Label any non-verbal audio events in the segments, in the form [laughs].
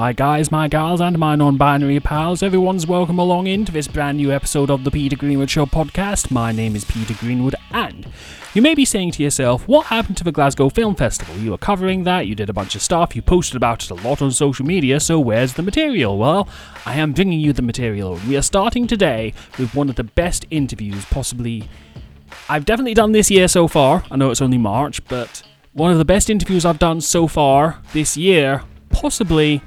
My guys, my gals, and my non binary pals, everyone's welcome along into this brand new episode of the Peter Greenwood Show podcast. My name is Peter Greenwood, and you may be saying to yourself, What happened to the Glasgow Film Festival? You were covering that, you did a bunch of stuff, you posted about it a lot on social media, so where's the material? Well, I am bringing you the material. We are starting today with one of the best interviews possibly. I've definitely done this year so far. I know it's only March, but one of the best interviews I've done so far this year, possibly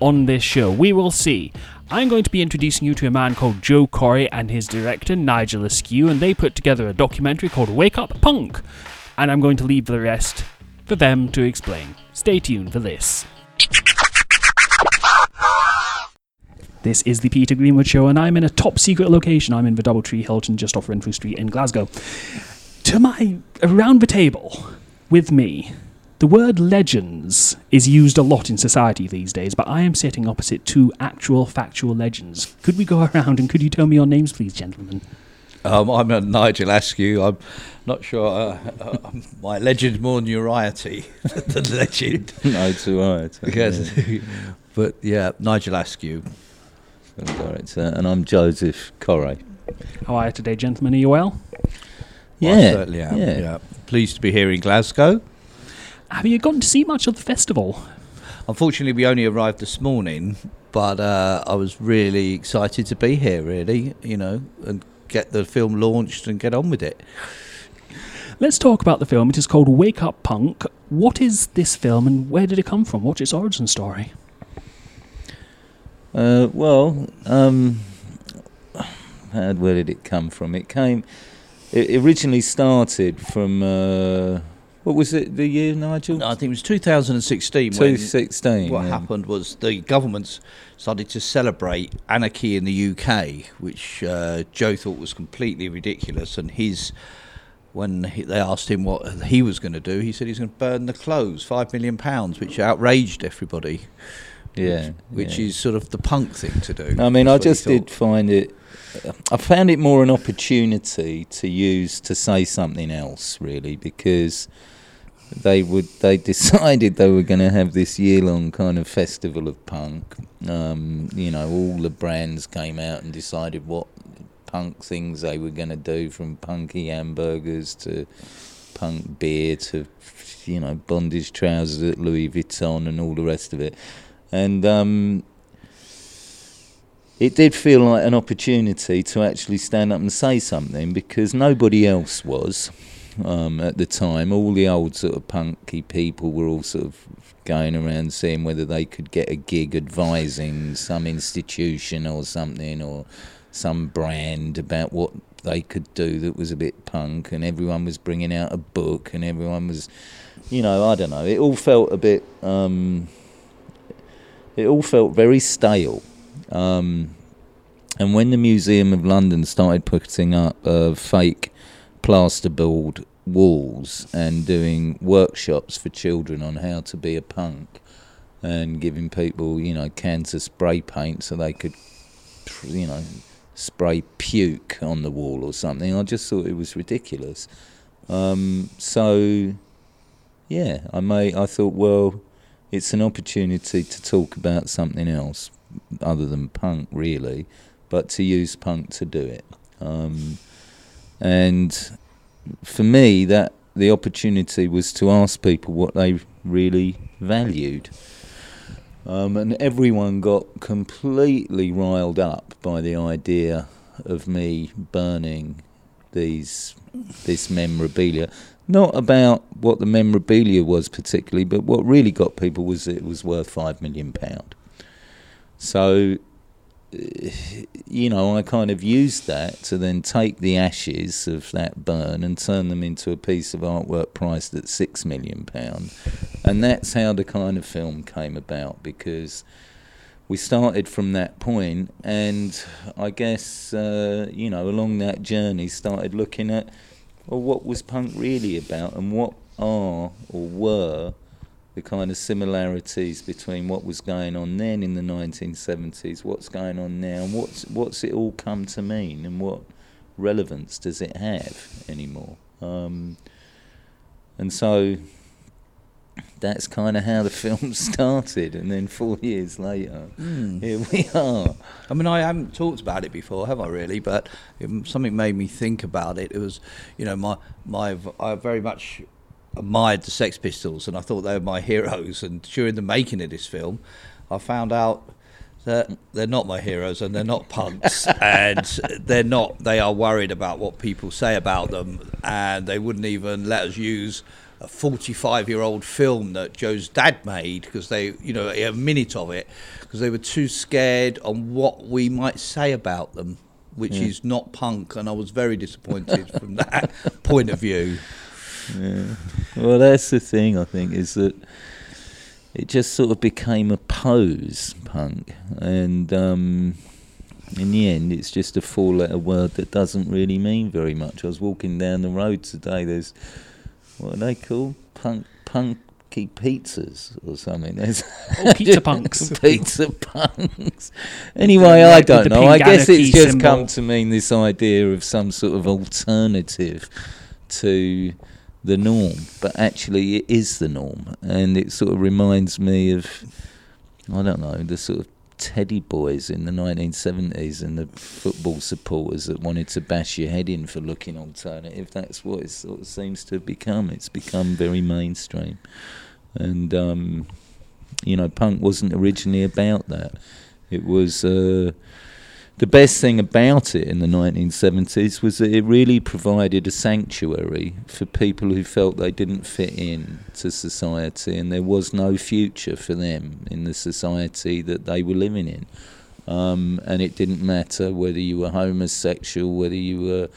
on this show. We will see. I'm going to be introducing you to a man called Joe Corre and his director Nigel Askew, and they put together a documentary called Wake Up Punk. And I'm going to leave the rest for them to explain. Stay tuned for this. This is the Peter Greenwood Show, and I'm in a top secret location. I'm in the Doubletree Hilton, just off Renfrew Street in Glasgow. To my around the table with me the word legends is used a lot in society these days, but I am sitting opposite two actual factual legends. Could we go [laughs] around and could you tell me your names, please, gentlemen? Um, I'm a Nigel Askew. I'm not sure. Uh, uh, my legend more notoriety [laughs] than legend. [laughs] notoriety. Yes. Yeah. but yeah, Nigel Askew. Director, and I'm Joseph Corre. How are you today, gentlemen? Are you well? Yeah, well, certainly am. Yeah. yeah. Pleased to be here in Glasgow. Have you gotten to see much of the festival? Unfortunately, we only arrived this morning, but uh, I was really excited to be here, really, you know, and get the film launched and get on with it. Let's talk about the film. It is called Wake Up Punk. What is this film and where did it come from? What's its origin story? Uh, well, um, where did it come from? It came. It originally started from. Uh, what was it? The year, Nigel? No, I think it was 2016. 2016. What yeah. happened was the governments started to celebrate anarchy in the UK, which uh, Joe thought was completely ridiculous. And his, when he, they asked him what he was going to do, he said he's going to burn the clothes, five million pounds, which outraged everybody. Yeah, which, which yeah. is sort of the punk thing to do. I mean, I just did find it. I found it more an opportunity to use to say something else, really, because they would they decided they were going to have this year long kind of festival of punk. Um, you know, all the brands came out and decided what punk things they were going to do, from punky hamburgers to punk beer to you know bondage trousers at Louis Vuitton and all the rest of it, and. Um, it did feel like an opportunity to actually stand up and say something because nobody else was um, at the time. All the old sort of punky people were all sort of going around seeing whether they could get a gig advising some institution or something or some brand about what they could do that was a bit punk, and everyone was bringing out a book, and everyone was, you know, I don't know. It all felt a bit. Um, it all felt very stale. Um, and when the Museum of London started putting up uh, fake plasterboard walls and doing workshops for children on how to be a punk and giving people, you know, cans of spray paint so they could, you know, spray puke on the wall or something. I just thought it was ridiculous. Um, so, yeah, I may. I thought, well, it's an opportunity to talk about something else other than punk, really, but to use punk to do it. Um, and for me, that the opportunity was to ask people what they really valued. Um, and everyone got completely riled up by the idea of me burning these this memorabilia. Not about what the memorabilia was particularly, but what really got people was it was worth five million pound. So you know, I kind of used that to then take the ashes of that burn and turn them into a piece of artwork priced at six million pound, and that's how the kind of film came about because we started from that point, and I guess uh, you know, along that journey, started looking at well, what was punk really about, and what are or were the kind of similarities between what was going on then in the 1970s, what's going on now, and what's what's it all come to mean, and what relevance does it have anymore? Um, and so, that's kind of how the [laughs] film started. And then four years later, Mm. here we are. I mean, I haven't talked about it before, have I? Really, but it, something made me think about it. It was, you know, my my I very much admired the Sex Pistols, and I thought they were my heroes. And during the making of this film, I found out that they're not my heroes, and they're not punks, [laughs] and they're not. They are worried about what people say about them, and they wouldn't even let us use a 45 year old film that Joe's dad made because they, you know, a minute of it because they were too scared on what we might say about them, which is not punk. And I was very disappointed from that [laughs] point of view. Yeah. Well, that's the thing. I think is that it just sort of became a pose, punk, and um, in the end, it's just a four-letter word that doesn't really mean very much. I was walking down the road today. There's what are they called? Punk, punky pizzas or something. There's Oh, pizza [laughs] punks. pizza [laughs] punks. Anyway, I don't know. I guess it's just symbol. come to mean this idea of some sort of alternative to the norm, but actually it is the norm, and it sort of reminds me of I don't know the sort of teddy boys in the 1970s and the football supporters that wanted to bash your head in for looking alternative. That's what it sort of seems to have become. It's become very mainstream, and um, you know, punk wasn't originally about that. It was uh, the best thing about it in the 1970s was that it really provided a sanctuary for people who felt they didn't fit in to society and there was no future for them in the society that they were living in. Um, and it didn't matter whether you were homosexual, whether you were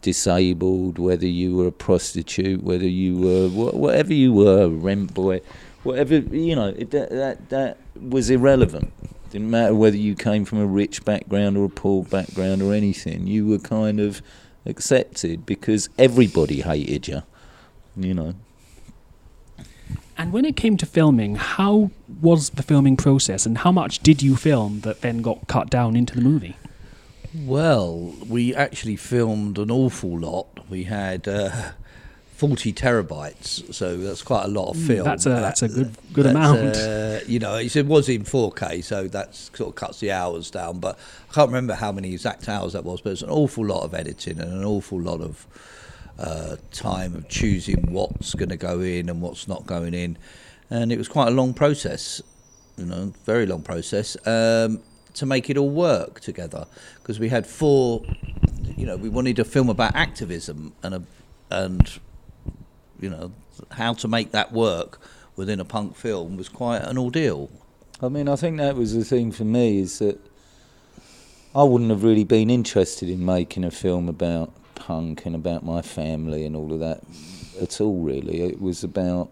disabled, whether you were a prostitute, whether you were wha- whatever you were, rent boy, whatever you know, it, that that was irrelevant. Didn't matter whether you came from a rich background or a poor background or anything. You were kind of accepted because everybody hated you. You know. And when it came to filming, how was the filming process, and how much did you film that then got cut down into the movie? Well, we actually filmed an awful lot. We had uh, 40 terabytes, so that's quite a lot of Mm, film. that's a- that's a good- good that's, amount. Uh, you know, it was in 4K, so that sort of cuts the hours down. But I can't remember how many exact hours that was, but it's an awful lot of editing and an awful lot of uh, time of choosing what's going to go in and what's not going in. And it was quite a long process, you know, very long process um, to make it all work together because we had four, you know, we wanted a film about activism and a, and you know how to make that work within a punk film was quite an ordeal. I mean, I think that was the thing for me is that I wouldn't have really been interested in making a film about punk and about my family and all of that at all, really. It was about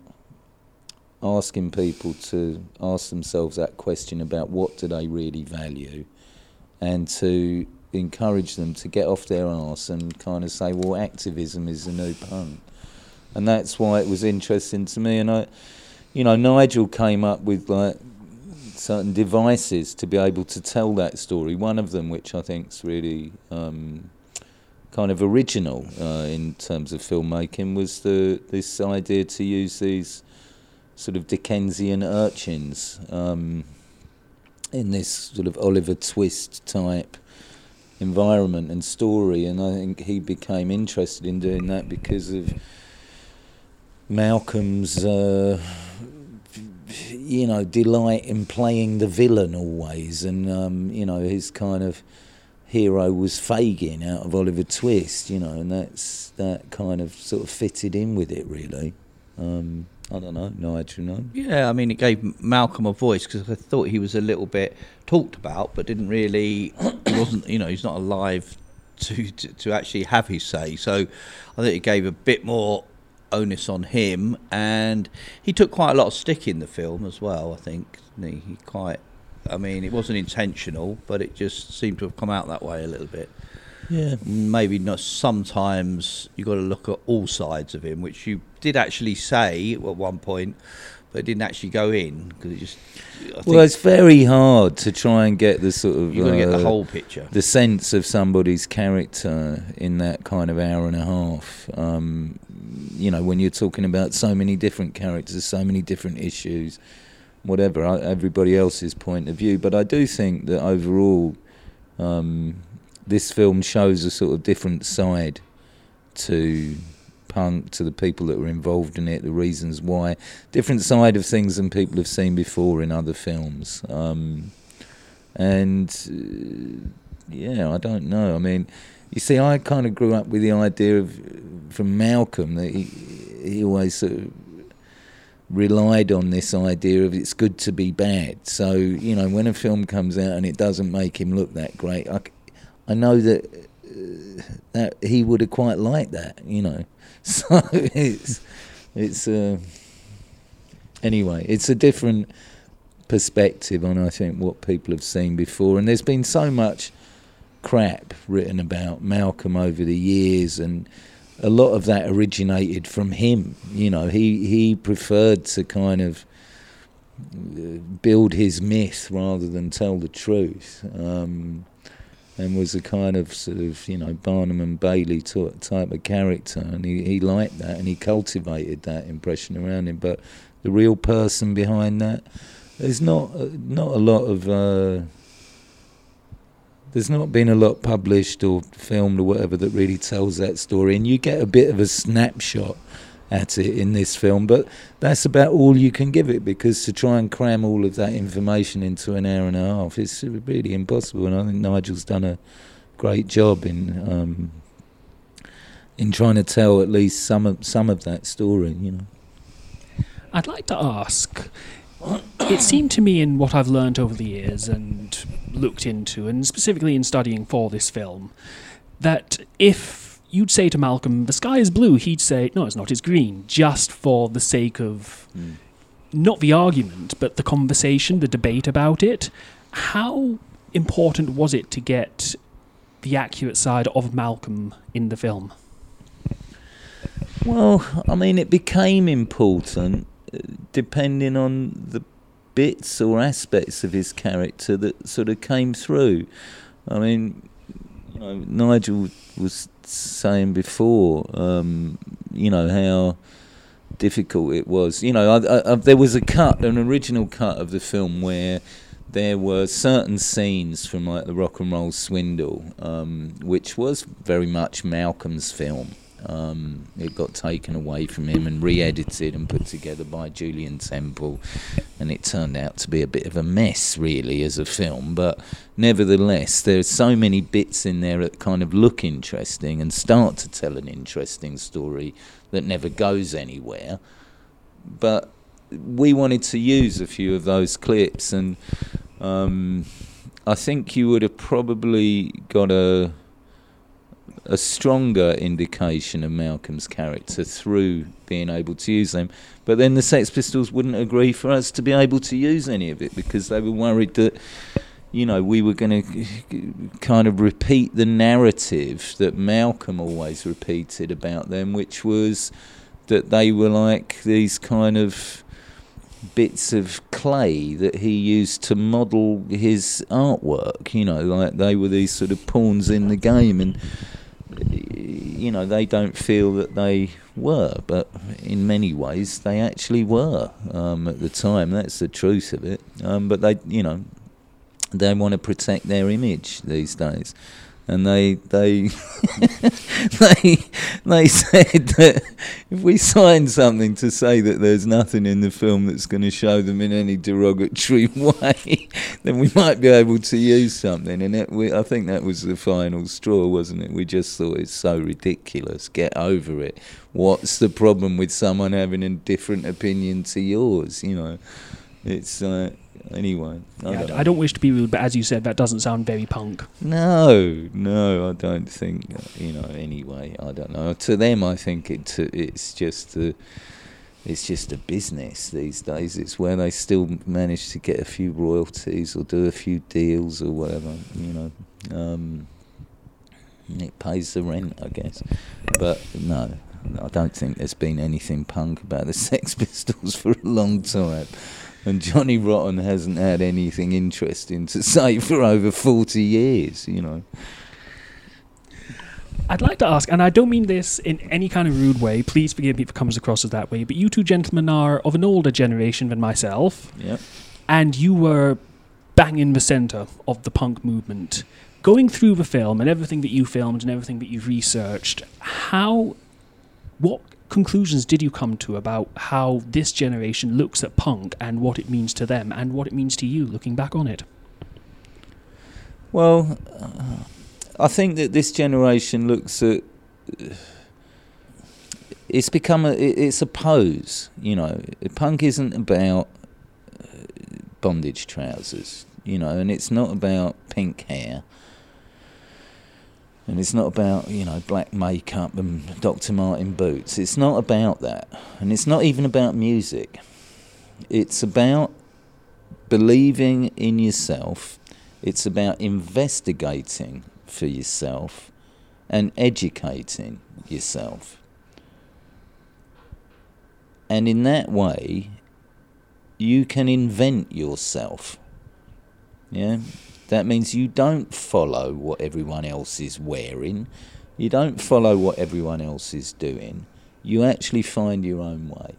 asking people to ask themselves that question about what do they really value and to encourage them to get off their arse and kind of say, well, activism is the new punk. And that's why it was interesting to me. And I, you know, Nigel came up with like certain devices to be able to tell that story. One of them, which I think is really um, kind of original uh, in terms of filmmaking, was the this idea to use these sort of Dickensian urchins um, in this sort of Oliver Twist type environment and story. And I think he became interested in doing that because of Malcolm's. Uh, you know, delight in playing the villain always, and um, you know his kind of hero was Fagin out of Oliver Twist, you know, and that's that kind of sort of fitted in with it really. Um, I don't know, no. Yeah, I mean, it gave Malcolm a voice because I thought he was a little bit talked about, but didn't really. Wasn't, you know, he's not alive to, to to actually have his say. So I think it gave a bit more onus on him, and he took quite a lot of stick in the film as well. I think he, he quite. I mean, it wasn't intentional, but it just seemed to have come out that way a little bit. Yeah. maybe not sometimes you've got to look at all sides of him which you did actually say at one point but it didn't actually go in because it just I think Well, it's very hard to try and get the sort of you've got to get the uh, whole picture the sense of somebody's character in that kind of hour and a half. Um, you know, when you're talking about so many different characters, so many different issues, whatever, everybody else's point of view. But I do think that overall, um, this film shows a sort of different side to punk, to the people that were involved in it, the reasons why, different side of things than people have seen before in other films. Um, and uh, yeah, I don't know. I mean, you see, I kind of grew up with the idea of from Malcolm that he he always sort of relied on this idea of it's good to be bad. So you know, when a film comes out and it doesn't make him look that great, I, I know that uh, that he would have quite liked that. You know, [laughs] so it's it's uh, anyway, it's a different perspective on I think what people have seen before, and there's been so much crap written about Malcolm over the years, and a lot of that originated from him. You know, he he preferred to kind of uh, build his myth rather than tell the truth, um, and was a kind of sort of you know Barnum and Bailey type of character, and he he liked that, and he cultivated that impression around him. But the real person behind that, there's not uh, not a lot of. Uh, there's not been a lot published or filmed or whatever that really tells that story, and you get a bit of a snapshot at it in this film, but that's about all you can give it because to try and cram all of that information into an hour and a half is really impossible. And I think Nigel's done a great job in um, in trying to tell at least some of some of that story. You know, I'd like to ask it seemed to me in what I've learned over the years and looked into, and specifically in studying for this film, that if you'd say to Malcolm, the sky is blue, he'd say, no, it's not, it's green, just for the sake of mm. not the argument, but the conversation, the debate about it. How important was it to get the accurate side of Malcolm in the film? Well, I mean, it became important depending on the bits or aspects of his character that sort of came through. I mean, you know, Nigel was saying before, um, you know, how difficult it was. You know, I, I, there was a cut, an original cut of the film where there were certain scenes from like the Rock and Roll Swindle, um, which was very much Malcolm's film. Um, it got taken away from him and re-edited and put together by Julien Temple, and it turned out to be a bit of a mess, really, as a film. But nevertheless, there's so many bits in there that kind of look interesting and start to tell an interesting story that never goes anywhere. But we wanted to use a few of those clips, and um, I think you would have probably got a a stronger indication of Malcolm's character through being able to use them. But then the Sex Pistols wouldn't agree for us to be able to use any of it because they were worried that, you know, we were going to kind of repeat the narrative that Malcolm always repeated about them, which was that they were like these kind of bits of clay that he used to model his artwork. You know, like they were these sort of pawns in the game, and you know, they don't feel that they were, but in many ways they actually were um, at the time. That's the truth of it. Um, but they, you know, they want to protect their image these days and they they [laughs] they they said that if we sign something to say that there's nothing in the film that's going to show them in any derogatory [laughs] way, then we might be able to use something. And it, we, I think that was the final straw, wasn't it? We just thought it's so ridiculous. Get over it. What's the problem with someone having a different opinion to yours? You know, it's. Uh, anyway. I, yeah, don't I, don't wish to be rude, but as you said, that doesn't sound very punk. No, no, I don't think. You know, anyway, I don't know. To them, I think it, it's just a, it's just a business these days. It's where they still manage to get a few royalties or do a few deals or whatever. You know, um, it pays the rent, I guess. But no, I don't think there's been anything punk about the [laughs] Sex Pistols for a long time and Johnny Rotten hasn't had anything interesting to [laughs] say for over 40 years, you know. I'd like to ask, and I don't mean this in any kind of rude way. Please forgive me if it comes across as that way. But you two gentlemen are of an older generation than myself, Yep. and you were bang in the centre of the punk movement. Going through the film and everything that you filmed and everything that you've researched, how, what conclusions did you come to about how this generation looks at punk and what it means to them and what it means to you looking back on it? Well, uh, I think that this generation looks at. It's become a. It's a pose, you know. Punk isn't about uh, bondage trousers, you know, and it's not about pink hair. And it's not about, you know, black makeup and Dr. Martin boots. It's not about that. And it's not even about music. It's about believing in yourself. It's about investigating for yourself and educating yourself. And in that way, you can invent yourself. Yeah? That means you don't follow what everyone else is wearing. You don't follow what everyone else is doing. You actually find your own way.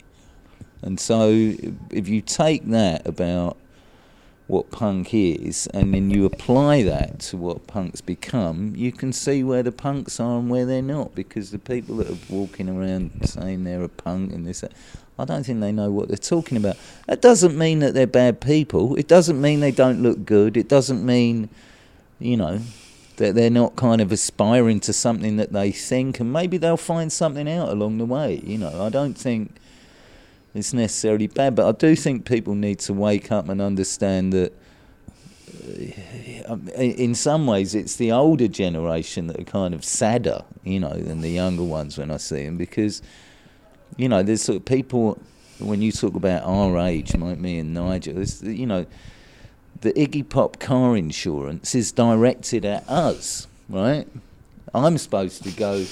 And so, if you take that about what punk is and then you apply that to what punk's become, you can see where the punks are and where they're not. Because the people that are walking around saying they're a punk and this, I don't think they know what they're talking about. That doesn't mean that they're bad people. It doesn't mean they don't look good. It doesn't mean, you know, that they're not kind of aspiring to something that they think, and maybe they'll find something out along the way. You know, I don't think it's necessarily bad, but I do think people need to wake up and understand that. uh, In some ways, it's the older generation that are kind of sadder, you know, than the younger ones when I see them because you know, there's sort of people when you talk about our age, like me and Nigel, you know, the Iggy Pop car insurance is directed at us, right? I'm supposed to go,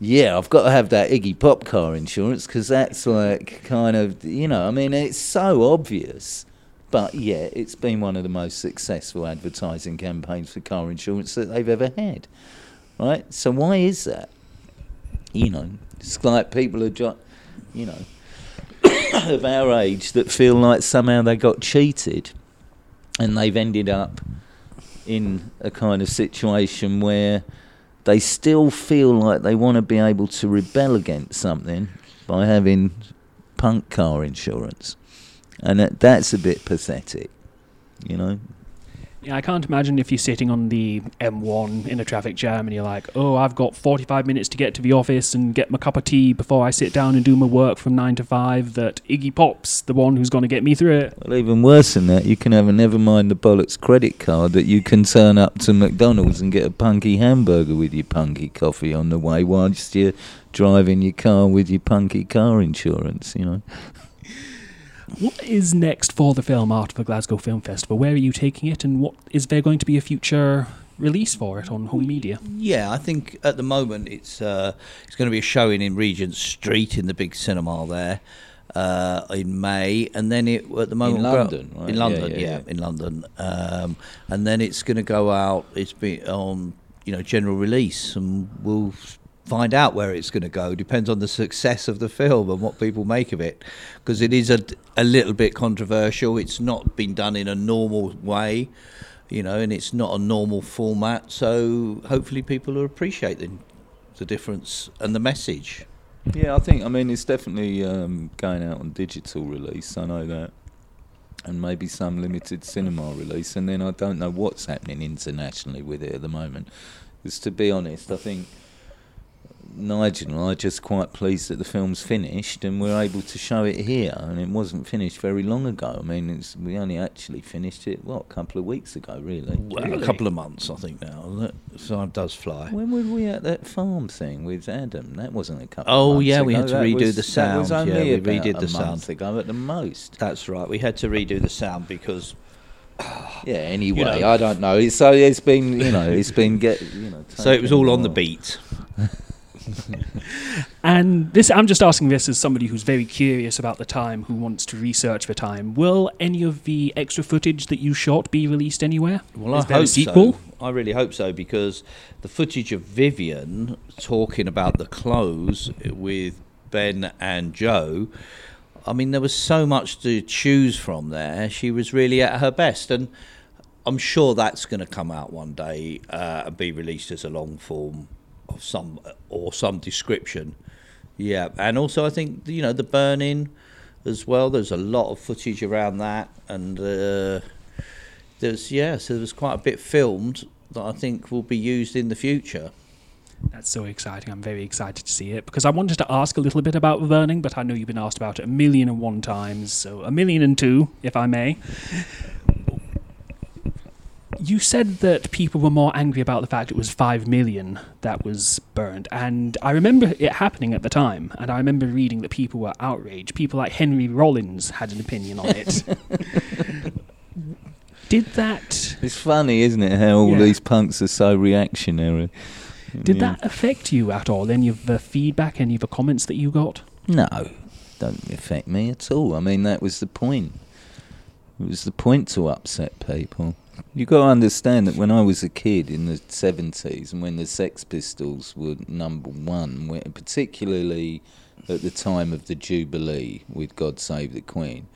yeah, I've got to have that Iggy Pop car insurance because that's like kind of, you know, I mean, it's so obvious. But yeah, it's been one of the most successful advertising campaigns for car insurance that they've ever had, right? So why is that? You know, it's like people are, jo- you know, [coughs] of our age that feel like somehow they got cheated and they've ended up in a kind of situation where they still feel like they want to be able to rebel against something by having punk car insurance. And that, that's a bit pathetic, you know? Yeah, I can't imagine if you're sitting on the M1 in a traffic jam and you're like, oh, I've got 45 minutes to get to the office and get my cup of tea before I sit down and do my work from 9 to 5, that Iggy Pop's the one who's going to get me through it. Well, even worse than that, you can have a never mind the bollocks credit card that you can turn up to McDonald's and get a punky hamburger with your punky coffee on the way whilst you're driving your car with your punky car insurance, you know. What is next for the film after the Glasgow Film Festival? Where are you taking it and what is there going to be a future release for it on home media? Yeah, I think at the moment it's uh, it's going to be a showing in Regent Street in the big cinema there uh, in May, and then it at the moment we're- London, right? in Yeah, London, yeah, yeah, yeah. in London, um, and then it's going to go out. It's been on you know general release, and we'll find out where it's going to go. Depends on the success of the film and what people make of it, because it is a a little bit controversial. It's not been done in a normal way you know, and it's not a normal format. So hopefully people will appreciate the, the difference and the message. Yeah, I think, I mean, it's definitely um, going out on digital release, I know that. And maybe some limited cinema release. And then I don't know what's happening internationally with it at the moment. Because to be honest, I think Nigel and I are just quite pleased that the film's finished and we're able to show it here. And it wasn't finished very long ago. I mean, it's, we only actually finished it, what, a couple of weeks ago, really. Well, A couple of months, I think now. isn't it? Time does fly. When were we at that farm thing with Adam? That wasn't a couple. Oh, of months yeah, we ago. had to That redo was- the That was sound. Yeah, we about redid a the month sound. ago at the most. That's right. We had to redo the sound because [sighs] Yeah. Anyway, know. I don't know. So it's been, you know, it's been get, you know. so it was all on the beat. [laughs] [laughs] And this, I'm just asking this as somebody who's very curious about the time, who wants to research the time. Will any of the extra footage that you shot be released anywhere? Well, Is I hope sequel? so. I really hope so because the footage of Vivienne talking about the clothes with Ben and Joe. I mean, there was so much to choose from there. She was really at her best, and I'm sure that's going to come out one day uh, and be released as a long form of some or some description. Yeah, and also I think you know the burning as well. There's a lot of footage around that, and uh, there's yeah, so there's quite a bit filmed that I think will be used in the future. That's so exciting. I'm very excited to see it because I wanted to ask a little bit about Verning, but I know you've been asked about it a million and one times, so a million and two, if I may. You said that people were more angry about the fact it was five million that was burned, and I remember it happening at the time, and I remember reading that people were outraged. People like Henry Rollins had an opinion on it. [laughs] Did that It's funny, isn't it, how all Yeah. these punks are so reactionary. did Yeah. that affect you at all? Any of the feedback, any of the comments that you got? No, don't affect me at all. I mean, that was the point. It was the point to upset people. You got to understand that when I was a kid in the seventies, and when the Sex Pistols were number one, particularly at the time of the Jubilee with "God Save the Queen,"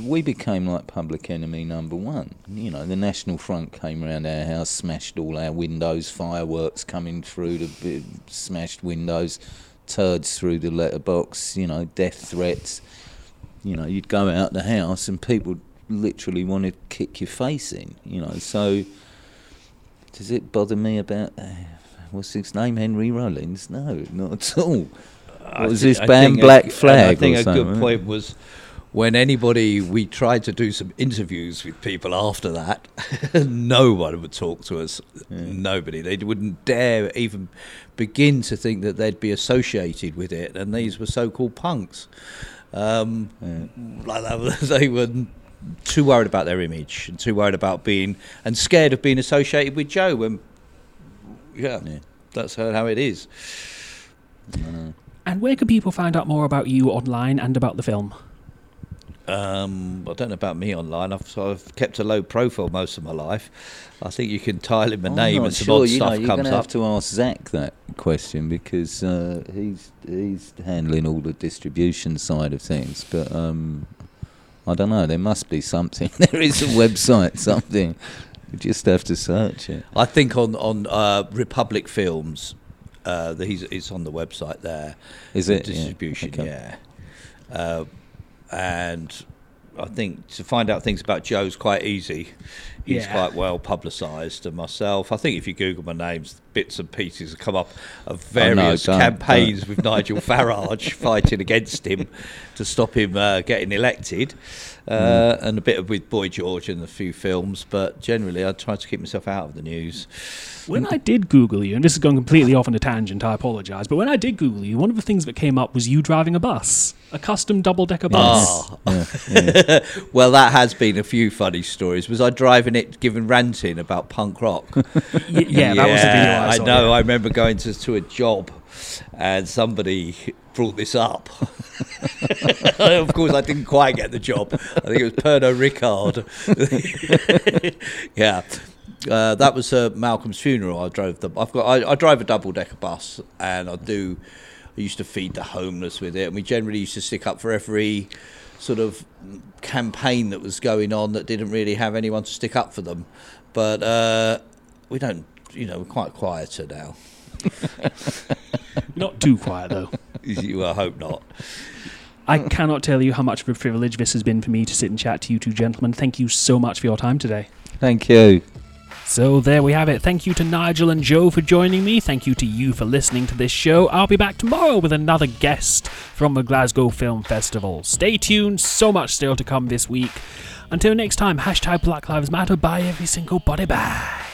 we became like public enemy number one. You know, the National Front came round our house, smashed all our windows, fireworks coming through the smashed windows, turds through the letterbox, you know, death threats. You know, you'd go out the house and people literally want to kick your face in, you know. So, does it bother me about, uh, what's his name, Henry Rollins? No, not at all. What was thi- this band, think a- Black Flag I think a good wasn't point was when anybody we tried to do some interviews with people after that, [laughs] no one would talk to us. Nobody. They wouldn't dare even begin to think that they'd be associated with it. And these were so-called punks. Um, like that, [laughs] they were too worried about their image and too worried about being and scared of being associated with Joe. When yeah, Yeah. that's how how it is. And where can people find out more about you online and about the film? Um, I don't know about me online. I've sort of kept a low profile most of my life. I think you can tile in my I'm name and some sure. odd you know, stuff you're comes gonna have up. to ask Zach that question because uh, he's he's handling all the distribution side of things. But um, I don't know. There must be something. [laughs] there is a website, [laughs] something. You just have to search it. I think on on uh, Republic Films, uh, the, he's it's on the website there. Is it? Yeah, distribution? okay. Yeah, uh, and I think to find out things about Joe's quite easy. He's Yeah. quite well publicised, and myself. I think if you Google my names, bits and pieces come up of Oh, no, various don't- campaigns with Nigel Farage [laughs] fighting against him to stop him uh, getting elected, uh, Hmm. and a bit of with Boy George and a few films. But generally, I try to keep myself out of the news. When I did Google you, and this is going completely off on a tangent, I apologise, but when I did Google you, one of the things that came up was you driving a bus, a custom double decker bus. Ah, Yeah, [laughs] yeah. [laughs] well, that has been a few funny stories. Was I driving it, giving ranting about punk rock? [laughs] Y- yeah, that was the video I, I know. yeah. I remember going to, to a job, and somebody brought this up. [laughs] of course, I didn't quite get the job. I think it was Pernod Ricard. [laughs] yeah. Uh, that was uh, Malcolm's funeral. I drove the. I've got. I, I drive a double decker bus, and I do. I used to feed the homeless with it, and we generally used to stick up for every sort of campaign that was going on that didn't really have anyone to stick up for them. But uh, we don't. You know, we're quite quieter now. Not too quiet, though. [laughs] You I hope not. I cannot tell you how much of a privilege this has been for me to sit and chat to you two gentlemen. Thank you so much for your time today. Thank you. So there we have it. Thank you to Nigel and Joe for joining me. Thank you to you for listening to this show. I'll be back tomorrow with another guest from the Glasgow Film Festival. Stay tuned, so much still to come this week. Until next time, hashtag Black Lives Matter. Bye, every single body bag.